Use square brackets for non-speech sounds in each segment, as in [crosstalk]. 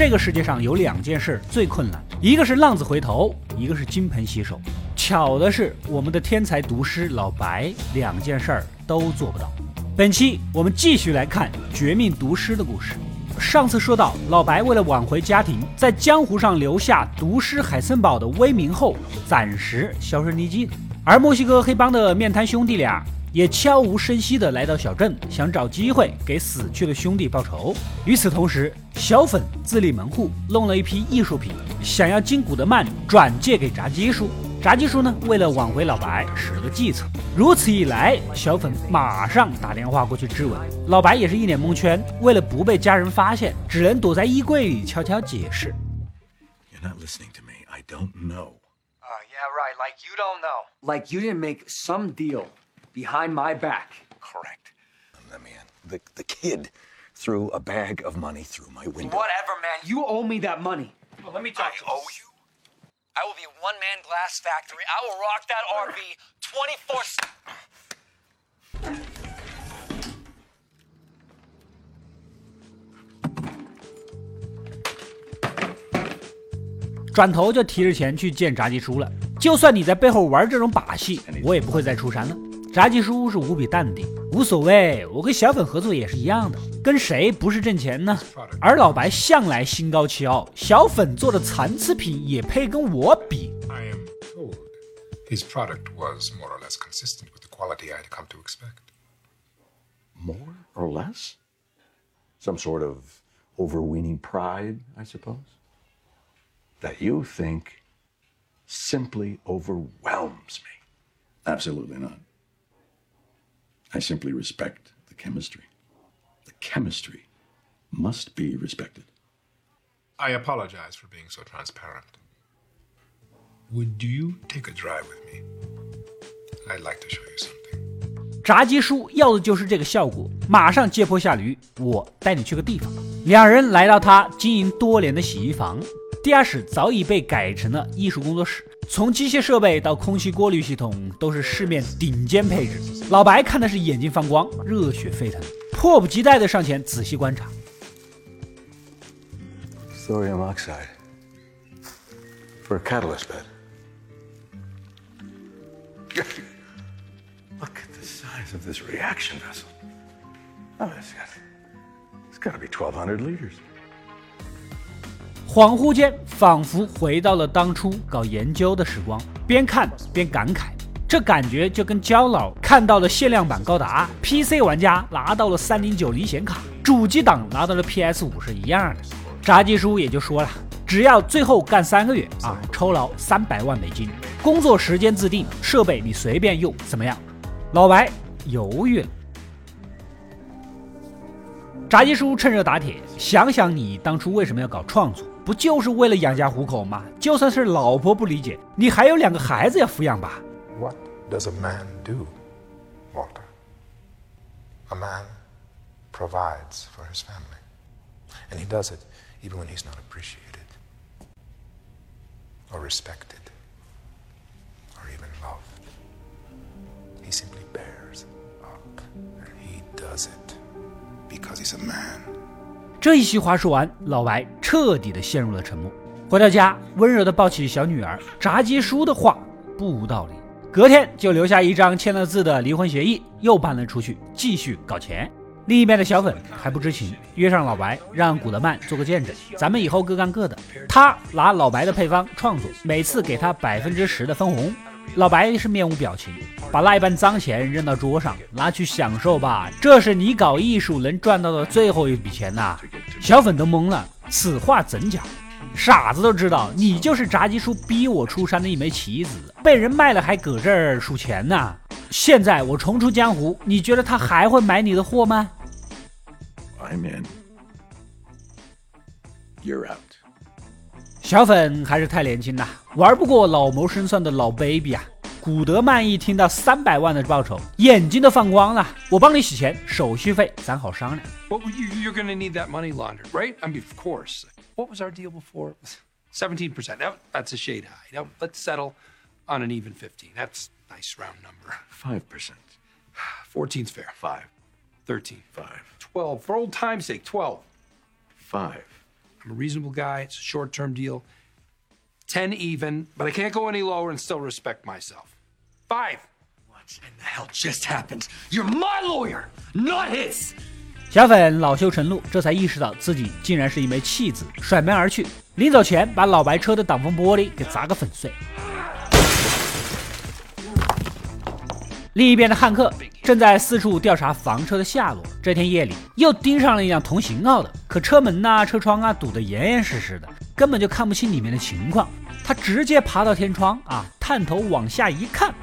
这个世界上有两件事最困难，一个是浪子回头，一个是金盆洗手。巧的是，我们的天才毒师老白两件事儿都做不到。本期我们继续来看绝命毒师的故事。上次说到，老白为了挽回家庭，在江湖上留下毒师海森堡的威名后，暂时销声匿迹。而墨西哥黑帮的面瘫兄弟俩。也悄无声息地来到小镇，想找机会给死去的兄弟报仇。与此同时，小粉自立门户，弄了一批艺术品，想要金古德曼转借给炸鸡叔。炸鸡叔呢，为了挽回老白，使了个计策。如此一来，小粉马上打电话过去质问老白，也是一脸蒙圈。为了不被家人发现，只能躲在衣柜里悄悄解释。You're not listening to me. I don't know. Uh, yeah, right. Like you don't know. Like you didn't make some deal. behind my back. Correct. Let me in. The, the kid threw a bag of money through my window. Whatever, man. You owe me that money. Well, let me talk I to owe you? I will be a one man glass factory. I will rock that RV 24 转头就提着钱去见炸鸡叔了。就算你在背后玩这种把戏，我也不会再出山了。 [laughs] 炸鸡叔是无比淡定，无所谓，我跟小粉合作也是一样的，跟谁不是挣钱呢？而老白向来心高气傲，小粉做的残次品也配跟我比？I am told his product was more or less consistent with the quality I had come to expect. More or less? Some sort of overweening pride, I suppose? That you think simply overwhelms me. Absolutely not. I simply respect the chemistry. The chemistry must be respected. I apologize for being so transparent. Would you take a drive with me? I'd like to show you something. 炸鸡叔要的就是这个效果，马上借坡下驴，我带你去个地方。两人来到他经营多年的洗衣房，地下室早已被改成了艺术工作室。 从机械设备到空气过滤系统，都是市面顶尖配置。老白看的是眼睛放光，热血沸腾，迫不及待地上前仔细观察。Thorium oxide for a catalyst bed. Look at the size of this reaction vessel. Oh, it's got, it's got to be 1,200 liters. 恍惚间，仿佛回到了当初搞研究的时光，边看边感慨，这感觉就跟焦老看到了限量版高达，PC 玩家拿到了三零九零显卡，主机党拿到了 PS 五是一样的。炸鸡叔也就说了，只要最后干三个月啊，抽劳三百万美金，工作时间自定，设备你随便用，怎么样？老白犹豫了。炸鸡叔趁热打铁，想想你当初为什么要搞创作？不就是为了养家糊口吗？就算是老婆不理解，你还有两个孩子要抚养吧？What does a man do, Walter? A man provides for his family, and he does it even when he's not appreciated, or respected, or even loved. He simply bears up, and he does it because he's a man. 这一席话说完，老白彻底的陷入了沉默。回到家，温柔的抱起小女儿。炸鸡叔的话不无道理。隔天就留下一张签了字的离婚协议，又搬了出去，继续搞钱。另一边的小粉还不知情，约上老白，让古德曼做个见证，咱们以后各干各的。他拿老白的配方创作，每次给他百分之十的分红。老白是面无表情，把那一半脏钱扔到桌上，拿去享受吧。这是你搞艺术能赚到的最后一笔钱呐！小粉都懵了，此话怎讲？傻子都知道，你就是炸鸡叔逼我出山的一枚棋子，被人卖了还搁这儿数钱呢。现在我重出江湖，你觉得他还会买你的货吗？I'm in. You're out. 小粉还是太年轻了，玩不过老谋深算的老 baby 啊！古德曼一听到三百万的报酬，眼睛都放光了。我帮你洗钱，手续费咱好商量。Well, you, you're going to need that money laundered, right? I mean, of course. What was our deal before? Seventeen percent. Now that's a shade high. Now let's settle on an even fifteen. That's nice round number. Five percent. [sighs] Fourteen's fair. Five. Thirteen. Five. Twelve. For old time's sake, twelve. Five. I'm a reasonable guy. It's a short term deal. 10 even, but I can't go any lower and still respect myself. Five. What in the hell just happened? You're my lawyer, not his! 小粉恼羞成怒，这才意识到自己竟然是一枚弃子，甩门而去。临走前，把老白车的挡风玻璃给砸个粉碎。另一边的汉克正在四处调查房车的下落。这天夜里，又盯上了一辆同型号的，可车门呐、车窗啊堵得严严实实的，根本就看不清里面的情况。他直接爬到天窗啊，探头往下一看。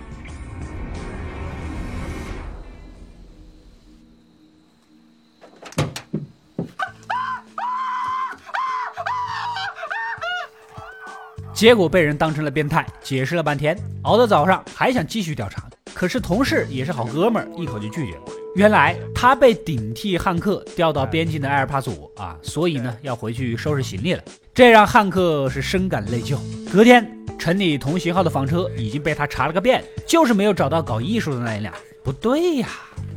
结果被人当成了变态，解释了半天，熬到早上还想继续调查，可是同事也是好哥们儿，一口就拒绝了。原来他被顶替汉克调到边境的埃尔帕索啊，所以呢要回去收拾行李了，这让汉克是深感内疚。隔天，城里同型号的房车已经被他查了个遍，就是没有找到搞艺术的那一辆。不对呀，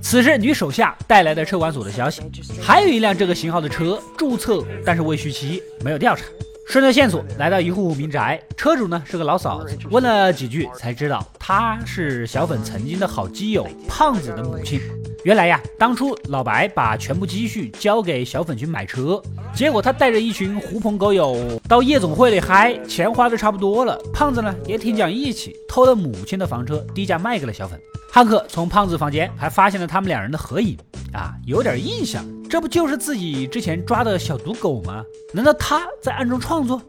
此时女手下带来的车管所的消息，还有一辆这个型号的车注册，但是未续期，没有调查。顺着线索来到一户民宅，车主呢是个老嫂子，问了几句才知道她是小粉曾经的好基友胖子的母亲。原来呀，当初老白把全部积蓄交给小粉去买车，结果他带着一群狐朋狗友到夜总会里嗨，钱花的差不多了，胖子呢也挺讲义气，偷了母亲的房车低价卖给了小粉。汉克从胖子房间还发现了他们两人的合影。啊，有点印象，这不就是自己之前抓的小毒狗吗？难道他在暗中创作？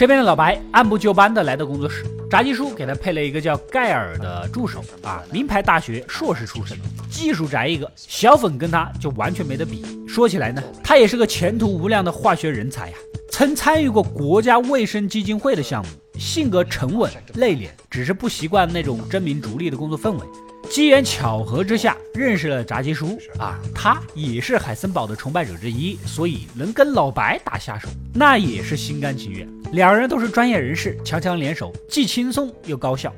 这边的老白按部就班的来到工作室，炸鸡叔给他配了一个叫盖尔的助手啊，名牌大学硕士出身，技术宅一个。小粉跟他就完全没得比。说起来呢，他也是个前途无量的化学人才呀，曾参与过国家卫生基金会的项目。性格沉稳内敛，只是不习惯那种争名逐利的工作氛围。机缘巧合之下认识了炸鸡叔啊，他也是海森堡的崇拜者之一，所以能跟老白打下手，那也是心甘情愿。两人都是专业人士，强强联手，既轻松又高效。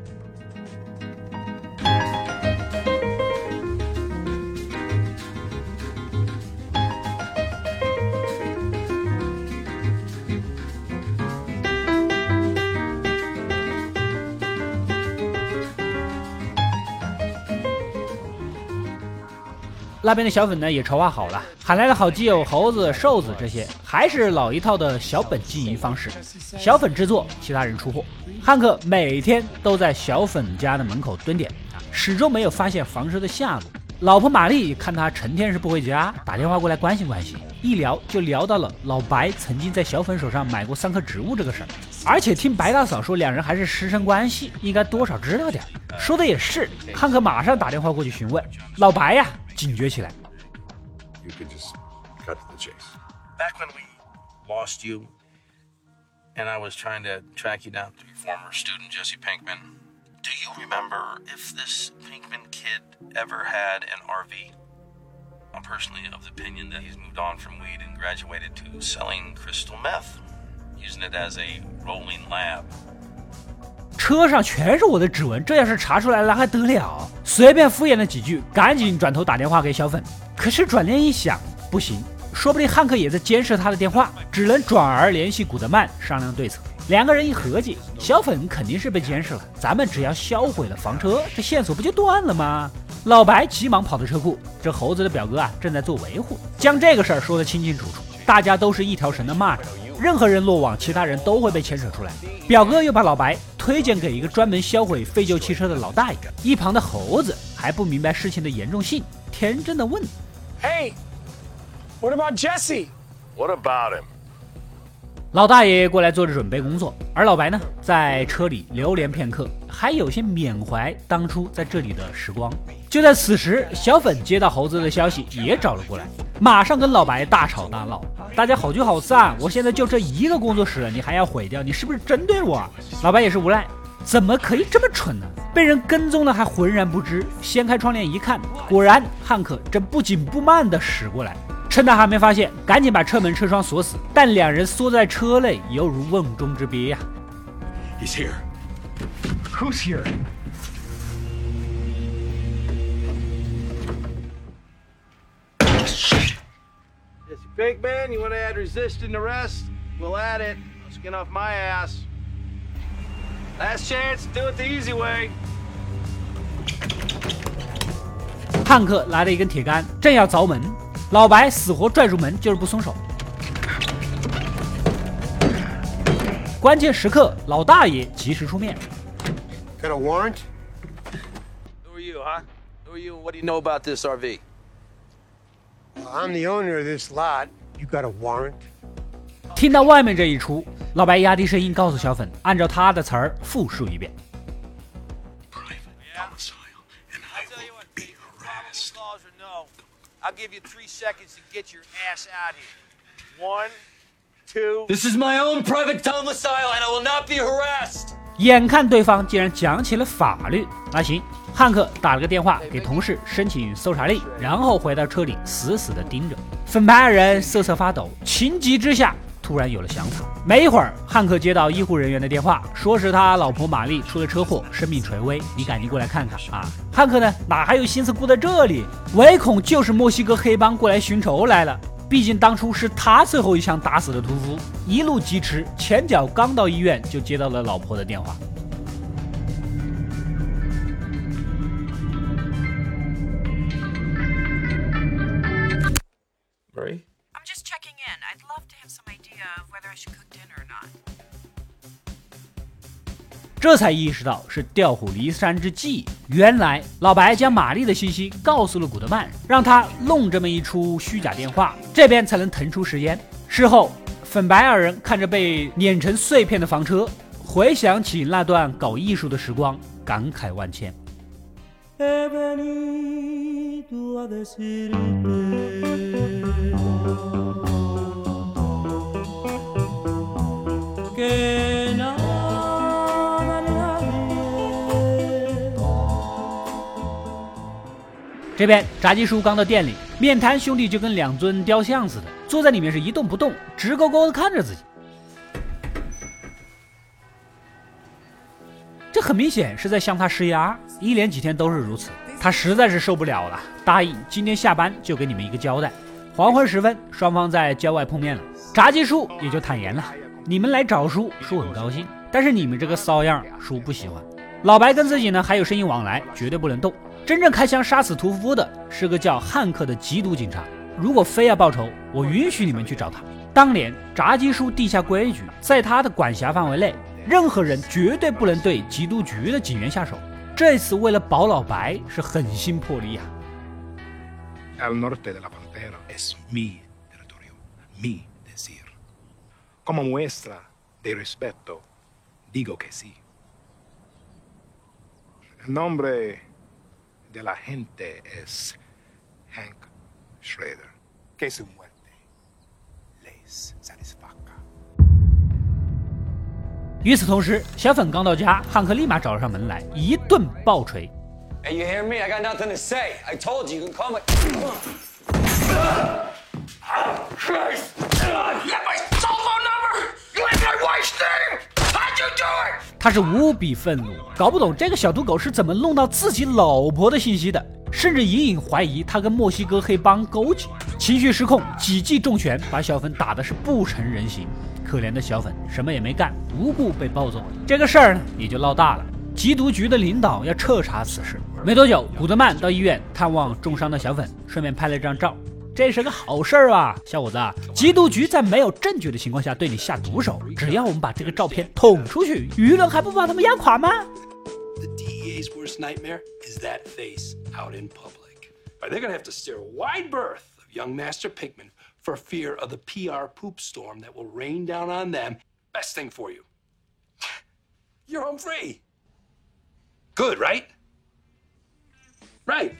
那边的小粉呢也筹划好了，喊来了好基友猴子、瘦子这些，还是老一套的小本经营方式，小粉制作，其他人出货。汉克每天都在小粉家的门口蹲点，始终没有发现房车的下落。老婆玛丽看他成天是不回家，打电话过来关心关心，一聊就聊到了老白曾经在小粉手上买过三棵植物这个事儿，而且听白大嫂说两人还是师生关系，应该多少知道点。说的也是，汉克马上打电话过去询问老白呀。警觉起来。You could just cut to the chase. Back when we lost you, and I was trying to track you down to your former student, Jesse Pinkman, do you remember if this Pinkman kid ever had an RV? I'm personally of the opinion that he's moved on from weed and graduated to selling crystal meth, using it as a rolling lab. 车上全是我的指纹，这要是查出来了还得了？随便敷衍了几句，赶紧转头打电话给小粉。可是转念一想，不行，说不定汉克也在监视他的电话，只能转而联系古德曼商量对策。两个人一合计，小粉肯定是被监视了，咱们只要销毁了房车，这线索不就断了吗？老白急忙跑到车库，这猴子的表哥啊正在做维护，将这个事儿说得清清楚楚，大家都是一条绳的蚂蚱。任何人落网，其他人都会被牵扯出来。表哥又把老白推荐给一个专门销毁废旧汽车的老大爷。一旁的猴子还不明白事情的严重性，天真的问：“Hey, what about Jesse? What about him?” 老大爷过来做着准备工作，而老白呢，在车里流连片刻，还有些缅怀当初在这里的时光。就在此时，小粉接到猴子的消息，也找了过来，马上跟老白大吵大闹。大家好聚好散，我现在就这一个工作室了，你还要毁掉？你是不是针对我？老白也是无奈，怎么可以这么蠢呢？被人跟踪了还浑然不知。掀开窗帘一看，果然汉克正不紧不慢地驶过来。趁他还没发现，赶紧把车门车窗锁死。但两人缩在车内，犹如瓮中之鳖呀。He's here. Who's here? Big man. You want to add resistant arrest? We'll add it. Skin off my ass. Last chance. Do it the easy way. 汉克来了一根铁杆，正要凿门，老白死活拽住门，就是不松手。关键时刻，老大爷及时出面。 Got a warrant? Who are you, huh? Who are you? What do you know about this RV? Well, I'm the owner of this lot. You got a warrant? 听到外面这一出，老白压低声音告诉小粉，按照他的词儿复述一遍。 Laws or no, I'll give you three seconds to get your ass out here. One, Two. This is my own private domicile, and I will not be harassed. 眼看对方竟然讲起了法律，那行，汉克打了个电话给同事申请搜查令，然后回到车里死死地盯着。粉白二人瑟瑟发抖，情急之下突然有了想法。没一会儿，汉克接到医护人员的电话，说是他老婆玛丽出了车祸，生命垂危，你赶紧过来看看啊！汉克呢，哪还有心思顾在这里？唯恐就是墨西哥黑帮过来寻仇来了。毕竟当初是他最后一枪打死的屠夫，一路疾驰，前脚刚到医院就接到了老婆的电话。Marie? I'm just checking in. I'd love to have some idea of whether I should cook dinner or not. 这才意识到是调虎离山之计。原来老白将玛丽的信息告诉了古德曼，让他弄这么一出虚假电话，这边才能腾出时间。事后，粉白二人看着被碾成碎片的房车，回想起那段搞艺术的时光，感慨万千。这边炸鸡叔刚到店里，面瘫兄弟就跟两尊雕像似的，坐在里面是一动不动，直勾勾的看着自己。这很明显是在向他施压，一连几天都是如此。他实在是受不了了，答应今天下班就给你们一个交代。黄昏时分，双方在郊外碰面了，炸鸡叔也就坦言了：你们来找叔，叔很高兴，但是你们这个骚样，叔不喜欢。老白跟自己呢还有生意往来，绝对不能动。真正开枪杀死屠夫的是个叫汉克的缉毒警察。如果非要报仇，我允许你们去找他。当年炸鸡叔定下规矩，在他的管辖范围内，任何人绝对不能对缉毒局的警员下手。这次为了保老白，是狠心破例啊！Al norte de la frontera es mi territorio, mi decir. Como muestra de respeto, digo que sí. El nombre de la gente es Hank Schrader. Que su muerte les satisfaga. 与此同时，小粉刚到家，汉克立马找上门来，一顿暴锤。 Hey, you hear me? I got nothing to say. I told you, you can call my. Christ! You have my cell phone number! You have my wife's name! How'd you do it? 他是无比愤怒，搞不懂这个小土狗是怎么弄到自己老婆的信息的，甚至隐隐怀疑他跟墨西哥黑帮勾结。情绪失控，几记重拳把小粉打的是不成人形。可怜的小粉什么也没干，无故被暴揍，这个事儿呢也就闹大了。缉毒局的领导要彻查此事。没多久，古德曼到医院探望重伤的小粉，顺便拍了一张照。这是个好事儿啊，小伙子！缉毒局在没有证据的情况下对你下毒手，只要我们把这个照片捅出去，舆论还不把他们压垮吗？The DEA's worst nightmare is that face out in public. But they're gonna have to steer a wide berth of young Master Pinkman for fear of the PR poop storm that will rain down on them. Best thing for you. You're home free. Good, right? Right.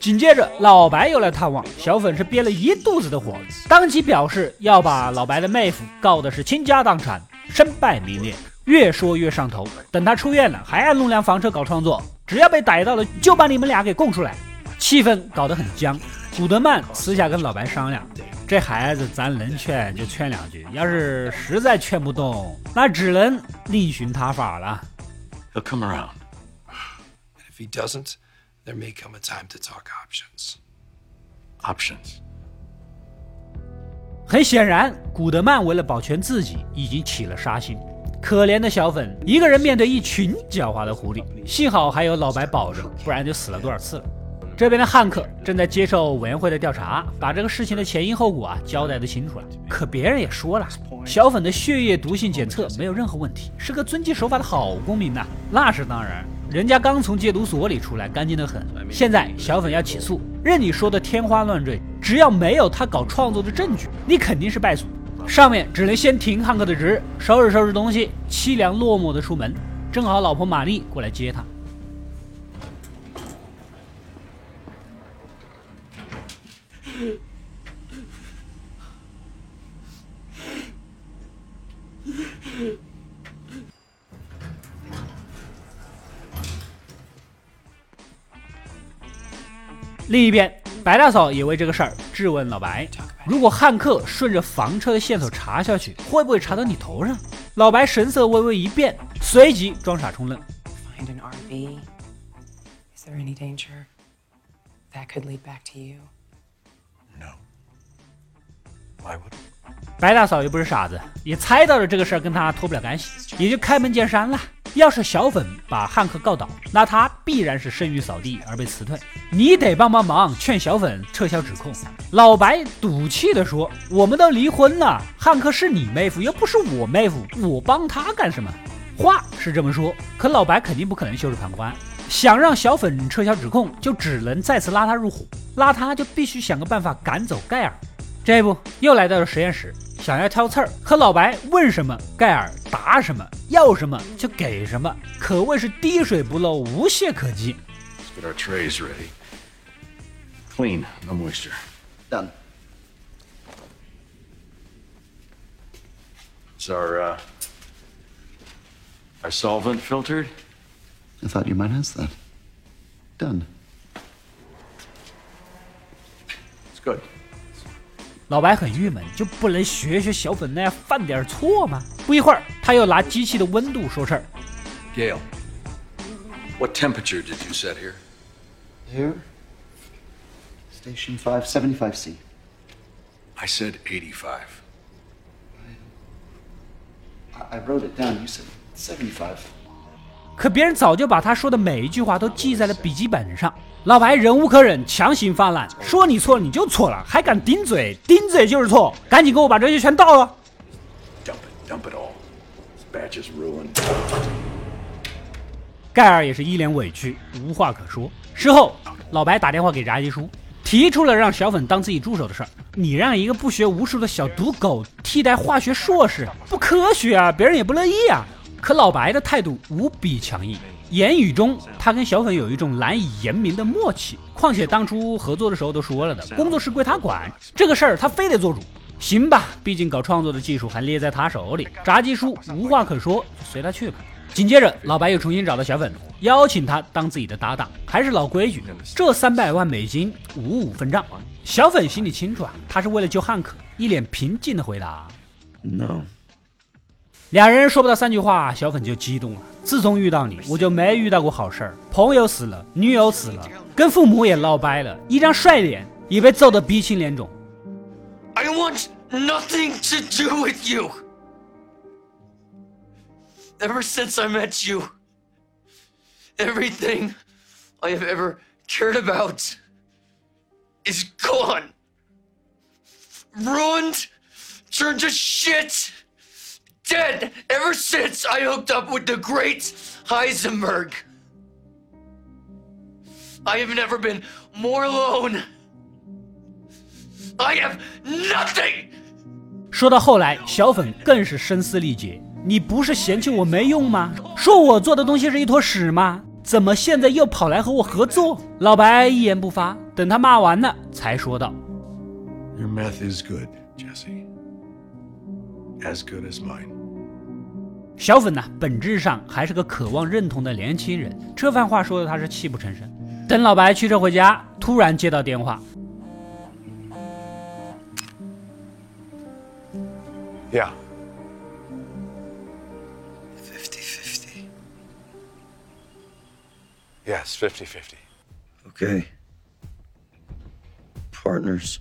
紧接着，老白又来探望，小粉是憋了一肚子的火，当即表示要把老白的妹夫告的是倾家荡产、身败名裂。越说越上头，等他出院了，还爱弄辆房车搞创作，只要被逮到了，就把你们俩给供出来。气氛搞得很僵。古德曼私下跟老白商量，这孩子咱能劝就劝两句，要是实在劝不动，那只能另寻他法了。He'll come around. if he doesn't, there may come a time to talk options. Options. 很显然，古德曼为了保全自己，已经起了杀心。可怜的小粉一个人面对一群狡猾的狐狸，幸好还有老白保着，不然就死了多少次了。这边的汉克正在接受委员会的调查，把这个事情的前因后果啊交代的清楚了。可别人也说了，小粉的血液毒性检测没有任何问题，是个遵纪守法的好公民呐。那是当然，人家刚从戒毒所里出来，干净的很。现在小粉要起诉，任你说的天花乱坠，只要没有他搞创作的证据，你肯定是败诉。上面只能先停汉克的职，收拾收拾东西，凄凉落寞的出门。正好老婆玛丽过来接他。另一边，白大嫂也为这个事儿质问老白：如果汉克顺着房车的线索查下去，会不会查到你头上？老白神色微微一变，随即装傻充愣。Find an RV. Is there any danger that could lead back to you? No. Why would? 白大嫂又不是傻子，也猜到了这个事儿跟他脱不了干系，也就开门见山了。要是小粉把汉克告倒，那他必然是声誉扫地而被辞退。你得帮帮忙，劝小粉撤销指控。老白赌气地说：“我们都离婚了，汉克是你妹夫，又不是我妹夫，我帮他干什么？”话是这么说，可老白肯定不可能袖手旁观。想让小粉撤销指控，就只能再次拉他入伙，拉他就必须想个办法赶走盖尔。这不又来到了实验室，想要挑刺儿，可老白问什么盖尔答什么，要什么就给什么，可谓是滴水不漏，无懈可击。 Let's get our trays ready. Clean, no moisture. Done. Is our uh, our solvent filtered? I thought you might ask that. Done. It's good. 老白很郁闷，就不能学学小粉那样犯点错吗？不一会儿，他又拿机器的温度说事儿。Gail, what temperature did you set here? Here. Station 575C. I said eighty-five. I wrote it down. You said seventy-five. 可别人早就把他说的每一句话都记在了笔记本上。老白忍无可忍，强行发难，说你错你就错了，还敢顶嘴，顶嘴就是错，赶紧给我把这些全倒了。Dump it, dump it all. Batch is ruined. 盖尔也是一脸委屈，无话可说。事后，老白打电话给炸鸡叔，提出了让小粉当自己助手的事儿。你让一个不学无术的小赌狗替代化学硕士，不科学啊！别人也不乐意啊。可老白的态度无比强硬，言语中他跟小粉有一种难以言明的默契。况且当初合作的时候都说了的，工作室归他管，这个事儿他非得做主。行吧，毕竟搞创作的技术还捏在他手里。炸鸡叔无话可说，随他去吧。紧接着，老白又重新找到小粉，邀请他当自己的搭档。还是老规矩，这三百万美金五五分账。小粉心里清楚啊，他是为了救汉克，一脸平静的回答 No. 两人说不到三句话，小粉就激动了。自从遇到你，我就没遇到过好事儿。朋友死了，女友死了，跟父母也闹掰了，一张帅脸也被揍得鼻青脸肿。I want nothing to do with you. Ever since I met you, everything I have ever cared about is gone. Ruined, turned to shit, dead ever since I hooked up with the great Heisenberg. I have never been more alone. I have nothing! 说到后来，小粉更是声嘶力竭：“你不是嫌弃我没用吗？说我做的东西是一坨屎吗？怎么现在又跑来和我合作？”老白一言不发，等他骂完了，才说道 Your meth is good, Jesse. As good as mine.：“ 小粉呢，本质上还是个渴望认同的年轻人。”这番话说的他是泣不成声。等老白驱车回家，突然接到电话，Yeah. 50 50. Yes, 50 50. Okay. Partners.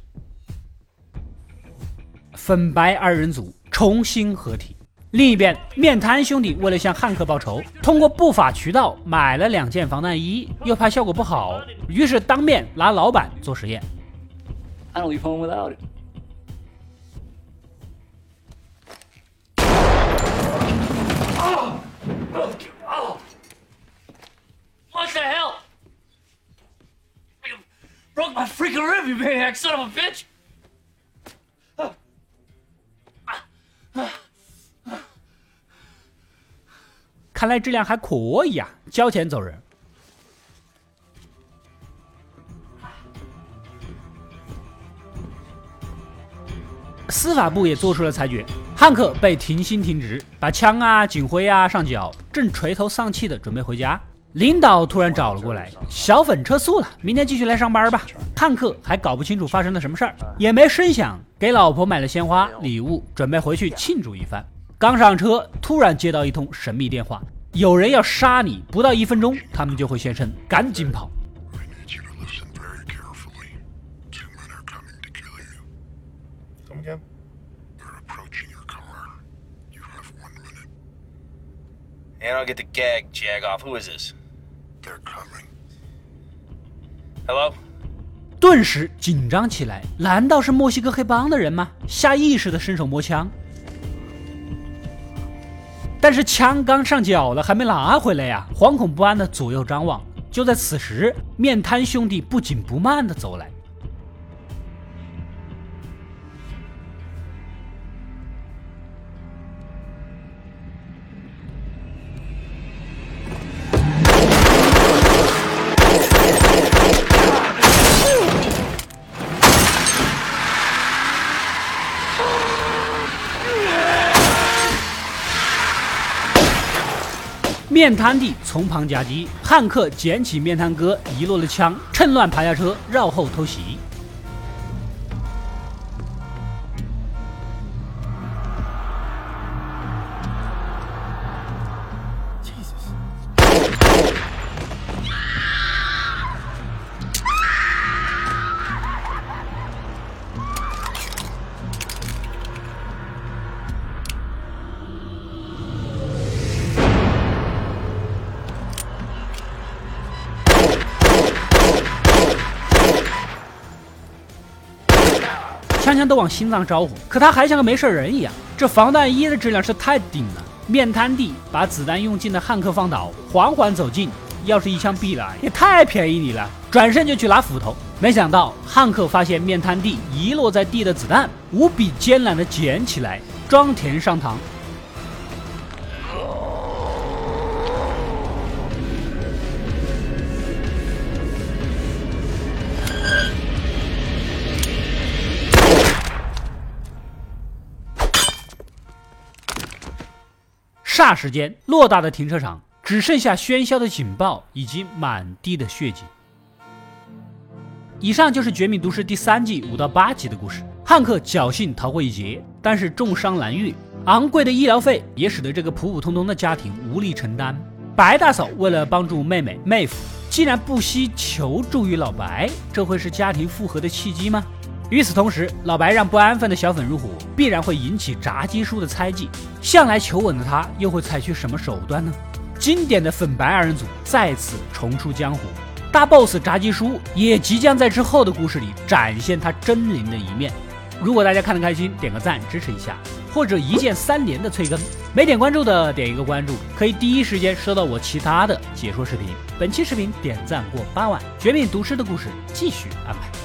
粉白二人组重新合体。另一边，面瘫兄弟为了向汉克报仇，通过不法渠道买了两件防弹衣，又怕效果不好，于是当面拿老板做实验。I don't leave home without it. Oh! Oh! What the hell? You broke my freaking rib, you maniac son of a bitch! 看来质量还可以啊，交钱走人。司法部也做出了裁决，汉克被停薪停职，把枪啊、警徽啊上缴，正垂头丧气的准备回家。领导突然找了过来，小粉撤诉了，明天继续来上班吧。汉克还搞不清楚发生了什么事儿，也没声响，给老婆买了鲜花礼物，准备回去庆祝一番。刚上车，突然接到一通神秘电话，有人要杀你，不到一分钟他们就会现身，赶紧跑。Come again? And I'll get the gag jag off. Who is this? They're coming. Hello? 顿时紧张起来，难道是墨西哥黑帮的人吗？下意识的伸手摸枪，但是枪刚上缴了，还没拿回来呀！惶恐不安的左右张望。就在此时，面瘫兄弟不紧不慢的走来。面瘫弟从旁夹击，汉克捡起面瘫哥遗落的枪，趁乱爬下车，绕后偷袭。都往心脏招呼，可他还像个没事人一样。这防弹衣的质量是太顶了。面瘫弟把子弹用尽的汉克放倒，缓缓走近，要是一枪毙了，也太便宜你了。转身就去拿斧头，没想到汉克发现面瘫弟遗落在地的子弹，无比艰难的捡起来，装填上膛。霎时间，偌大的停车场只剩下喧嚣的警报以及满地的血迹。以上就是《绝命毒师》第三季五到八集的故事。汉克侥幸逃过一劫，但是重伤难愈，昂贵的医疗费也使得这个普普通通的家庭无力承担。白大嫂为了帮助妹妹妹夫，竟然不惜求助于老白，这会是家庭复合的契机吗？与此同时，老白让不安分的小粉入伙，必然会引起炸鸡叔的猜忌。向来求稳的他，又会采取什么手段呢？经典的粉白二人组再次重出江湖，大 boss 炸鸡叔也即将在之后的故事里展现他狰狞的一面。如果大家看得开心，点个赞支持一下，或者一键三连的催更。没点关注的点一个关注，可以第一时间收到我其他的解说视频。本期视频点赞过八万，绝命毒师的故事继续安排。